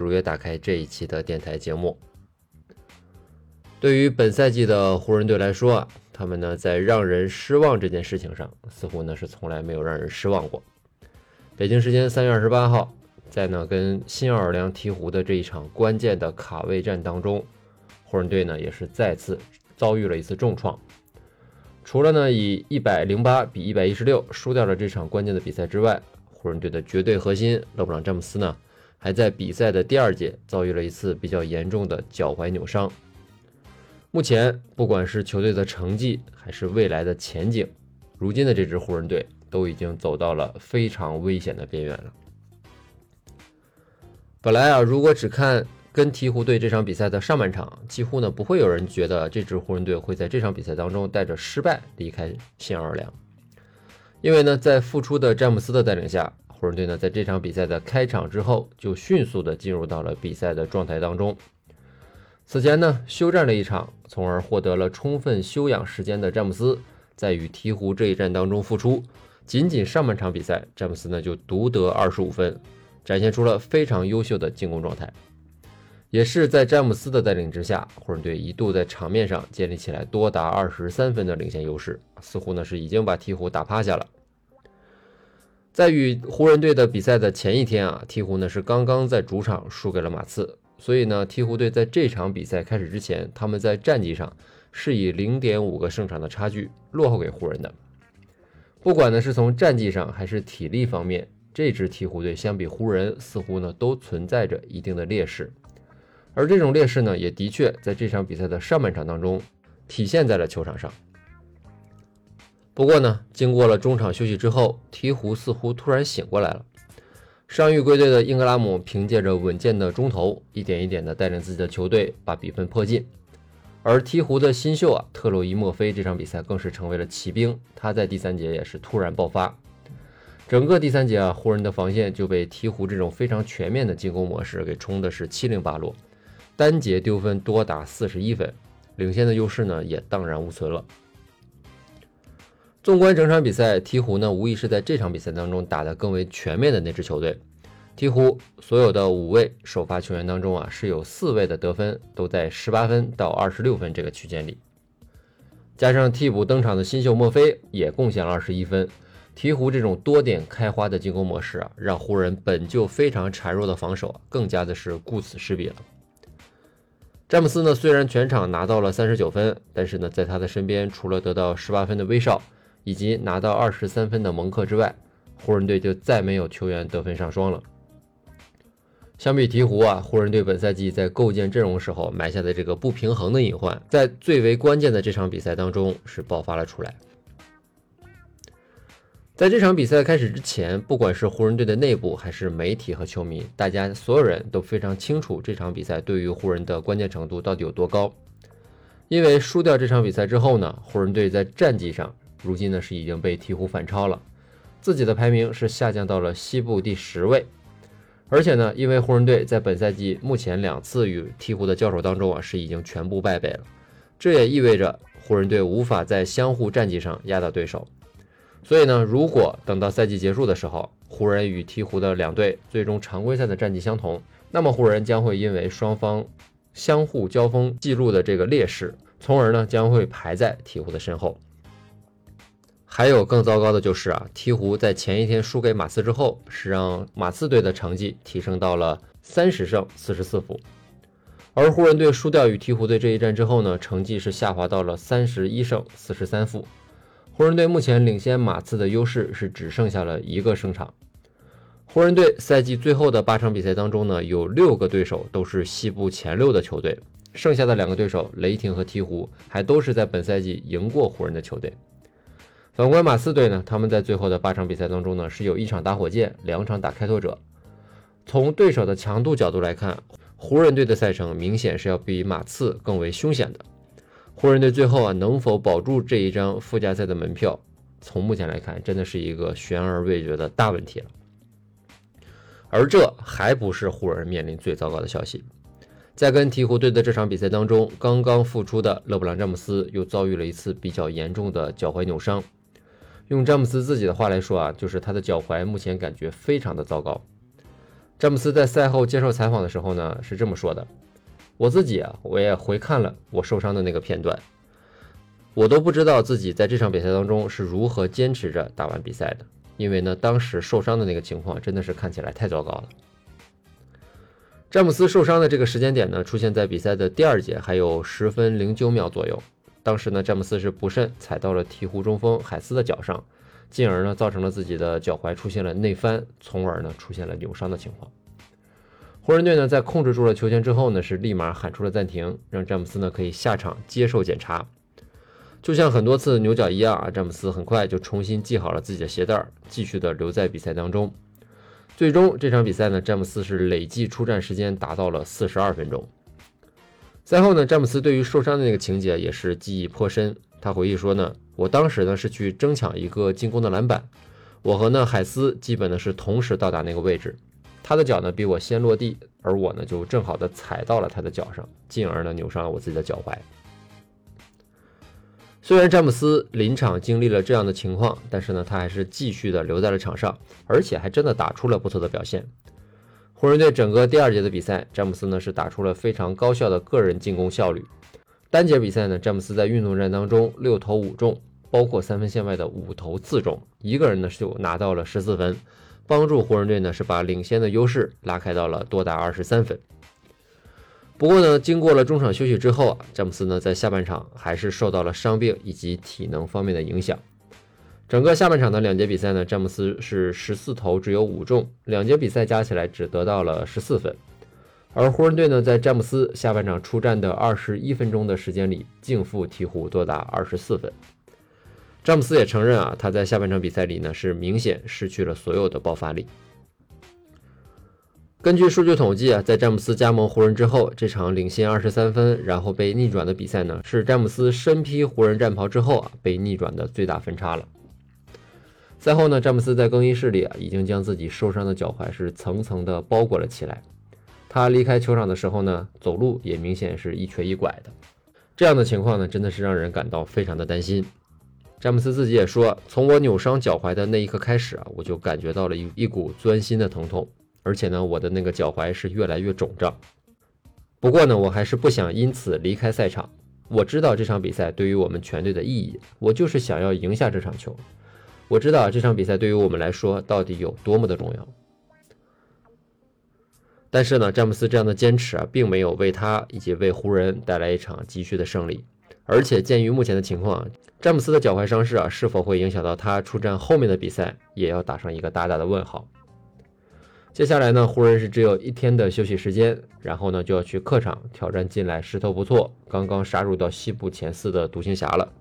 如约打开这一期的电台节目。对于本赛季的湖人队来说，他们呢在让人失望这件事情上，似乎呢是从来没有让人失望过。北京时间三月二十八号，在呢跟新奥尔良鹈鹕的这一场关键的卡位战当中，湖人队呢也是再次遭遇了一次重创。除了呢以一百零八比一百一十六输掉了这场关键的比赛之外，湖人队的绝对核心勒布朗·詹姆斯呢，还在比赛的第二节遭遇了一次比较严重的脚踝扭伤。目前，不管是球队的成绩还是未来的前景，如今的这支湖人队都已经走到了非常危险的边缘了。本来啊，如果只看跟鹈鹕队这场比赛的上半场，几乎呢不会有人觉得这支湖人队会在这场比赛当中带着失败离开新奥尔良。因为呢，在复出的詹姆斯的带领下，湖人队呢在这场比赛的开场之后就迅速的进入到了比赛的状态当中。此前呢，休战了一场，从而获得了充分休养时间的詹姆斯，在与鹈鹕这一战当中复出，仅仅上半场比赛，詹姆斯呢就独得二十五分，展现出了非常优秀的进攻状态。也是在詹姆斯的带领之下，湖人队一度在场面上建立起来多达二十三分的领先优势，似乎呢是已经把鹈鹕打趴下了。在与湖人队的比赛的前一天啊，鹈鹕呢是刚刚在主场输给了马刺，所以呢，鹈鹕队在这场比赛开始之前，他们在战绩上是以零点五个胜场的差距落后给湖人的。不管呢是从战绩上还是体力方面，这支鹈鹕队相比湖人似乎呢都存在着一定的劣势。而这种劣势呢，也的确在这场比赛的上半场当中体现在了球场上。不过呢，经过了中场休息之后，鹈鹕似乎突然醒过来了。伤愈归队的英格拉姆凭借着稳健的中投，一点一点的带领自己的球队把比分迫近。而鹈鹕的新秀啊，特洛伊·墨菲这场比赛更是成为了奇兵，他在第三节也是突然爆发。整个第三节啊，湖人的防线就被鹈鹕这种非常全面的进攻模式给冲的是七零八落。单节丢分多达四十一分，领先的优势呢也荡然无存了。纵观整场比赛，鹈鹕呢无疑是在这场比赛当中打得更为全面的那支球队。鹈鹕所有的五位首发球员当中啊，是有四位的得分都在十八分到二十六分这个区间里，加上替补登场的新秀墨菲也贡献了二十一分。鹈鹕这种多点开花的进攻模式啊，让湖人本就非常孱弱的防守更加的是顾此失彼了。詹姆斯呢，虽然全场拿到了三十九分，但是呢，在他的身边除了得到十八分的威少，以及拿到二十三分的蒙克之外，湖人队就再没有球员得分上双了。相比鹈鹕啊，湖人队本赛季在构建阵容时候埋下的这个不平衡的隐患，在最为关键的这场比赛当中是爆发了出来。在这场比赛开始之前，不管是湖人队的内部还是媒体和球迷，大家所有人都非常清楚这场比赛对于湖人的关键程度到底有多高。因为输掉这场比赛之后呢，湖人队在战绩上如今呢是已经被鹈鹕反超了，自己的排名是下降到了西部第十位。而且呢，因为湖人队在本赛季目前两次与鹈鹕的交手当中啊是已经全部败北了，这也意味着湖人队无法在相互战绩上压倒对手。所以呢，如果等到赛季结束的时候，湖人与鹈鹕的两队最终常规赛的战绩相同，那么湖人将会因为双方相互交锋记录的这个劣势，从而呢将会排在鹈鹕的身后。还有更糟糕的就是啊，鹈鹕在前一天输给马刺之后，是让马刺队的成绩提升到了三十胜四十四负，而湖人队输掉与鹈鹕队这一战之后呢，成绩是下滑到了三十一胜四十三负。湖人队目前领先马刺的优势是只剩下了一个胜场。湖人队赛季最后的八场比赛当中呢，有六个对手都是西部前六的球队，剩下的两个对手雷霆和鹈鹕还都是在本赛季赢过湖人的球队。反观马刺队呢，他们在最后的八场比赛当中呢，是有一场打火箭，两场打开拓者。从对手的强度角度来看，湖人队的赛程明显是要比马刺更为凶险的。湖人队最后啊能否保住这一张附加赛的门票，从目前来看，真的是一个悬而未决的大问题了。而这还不是湖人面临最糟糕的消息，在跟鹈鹕队的这场比赛当中，刚刚复出的勒布朗·詹姆斯又遭遇了一次比较严重的脚踝扭伤。用詹姆斯自己的话来说啊，就是他的脚踝目前感觉非常的糟糕。詹姆斯在赛后接受采访的时候呢，是这么说的：“我自己啊，我也回看了我受伤的那个片段，我都不知道自己在这场比赛当中是如何坚持着打完比赛的。”因为呢，当时受伤的那个情况真的是看起来太糟糕了。詹姆斯受伤的这个时间点呢，出现在比赛的第二节，还有十分零九秒左右。当时呢，詹姆斯是不慎踩到了鹈鹕中锋海斯的脚上，进而呢，造成了自己的脚踝出现了内翻，从而呢，出现了扭伤的情况。湖人队呢，在控制住了球权之后呢，是立马喊出了暂停，让詹姆斯呢可以下场接受检查。就像很多次牛角一样啊，詹姆斯很快就重新系好了自己的鞋带，继续的留在比赛当中。最终这场比赛呢，詹姆斯是累计出战时间达到了四十二分钟。赛后呢，詹姆斯对于受伤的那个情节也是记忆颇深。他回忆说呢，我当时呢是去争抢一个进攻的篮板，我和呢海斯基本呢是同时到达那个位置，他的脚呢比我先落地，而我呢就正好的踩到了他的脚上，进而呢扭伤了我自己的脚踝。虽然詹姆斯临场经历了这样的情况，但是呢，他还是继续的留在了场上，而且还真的打出了不错的表现。湖人队整个第二节的比赛，詹姆斯呢是打出了非常高效的个人进攻效率。单节比赛呢，詹姆斯在运动战当中六投五中，包括三分线外的五投四中，一个人呢就拿到了十四分，帮助湖人队呢是把领先的优势拉开到了多达二十三分。不过呢，经过了中场休息之后啊，詹姆斯呢在下半场还是受到了伤病以及体能方面的影响。整个下半场的两节比赛呢，詹姆斯是十四投只有五中，两节比赛加起来只得到了十四分。而湖人队呢，在詹姆斯下半场出战的二十一分钟的时间里，净负鹈鹕多达二十四分。詹姆斯也承认啊，他在下半场比赛里呢是明显失去了所有的爆发力。根据数据统计啊，在詹姆斯加盟湖人之后，这场领先二十三分，然后被逆转的比赛呢，是詹姆斯身披湖人战袍之后啊被逆转的最大分差了。赛后呢，詹姆斯在更衣室里啊，已经将自己受伤的脚踝是层层的包裹了起来。他离开球场的时候呢，走路也明显是一瘸一拐的。这样的情况呢，真的是让人感到非常的担心。詹姆斯自己也说，从我扭伤脚踝的那一刻开始啊，我就感觉到了一一股钻心的疼痛。而且呢，我的那个脚踝是越来越肿胀。不过呢，我还是不想因此离开赛场。我知道这场比赛对于我们全队的意义，我就是想要赢下这场球。我知道这场比赛对于我们来说到底有多么的重要。但是呢，詹姆斯这样的坚持啊，并没有为他以及为湖人带来一场急需的胜利。而且鉴于目前的情况，詹姆斯的脚踝伤势啊，是否会影响到他出战后面的比赛，也要打上一个大大的问号。接下来呢，湖人是只有一天的休息时间，然后呢就要去客场挑战近来势头不错、刚刚杀入到西部前四的独行侠了。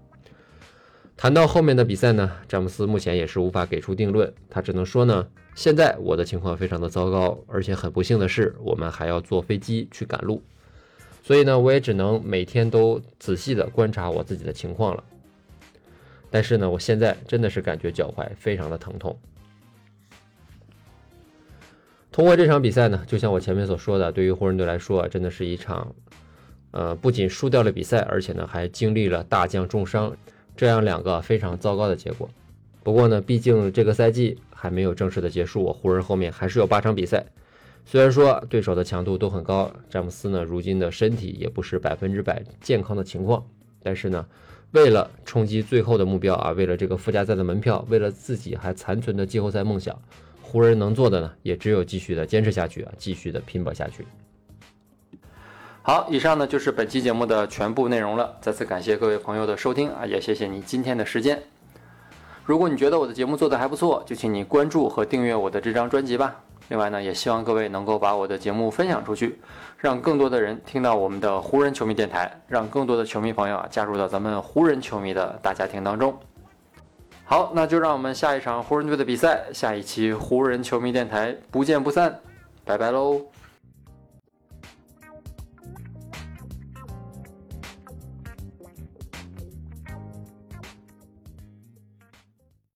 谈到后面的比赛呢，詹姆斯目前也是无法给出定论，他只能说呢，现在我的情况非常的糟糕，而且很不幸的是，我们还要坐飞机去赶路，所以呢，我也只能每天都仔细的观察我自己的情况了。但是呢，我现在真的是感觉脚踝非常的疼痛。通过这场比赛呢，就像我前面所说的，对于湖人队来说，真的是一场，呃，不仅输掉了比赛，而且呢，还经历了大将重伤这样两个非常糟糕的结果。不过呢，毕竟这个赛季还没有正式的结束，湖人后面还是有八场比赛。虽然说对手的强度都很高，詹姆斯呢，如今的身体也不是百分之百健康的情况，但是呢，为了冲击最后的目标啊，为了这个附加赛的门票，为了自己还残存的季后赛梦想。湖人能做的呢，也只有继续的坚持下去啊，继续的拼搏下去。好，以上呢就是本期节目的全部内容了。再次感谢各位朋友的收听啊，也谢谢你今天的时间。如果你觉得我的节目做的还不错，就请你关注和订阅我的这张专辑吧。另外呢，也希望各位能够把我的节目分享出去，让更多的人听到我们的湖人球迷电台，让更多的球迷朋友啊加入到咱们湖人球迷的大家庭当中。好，那就让我们下一场湖人队的比赛，下一期湖人球迷电台不见不散，拜拜喽。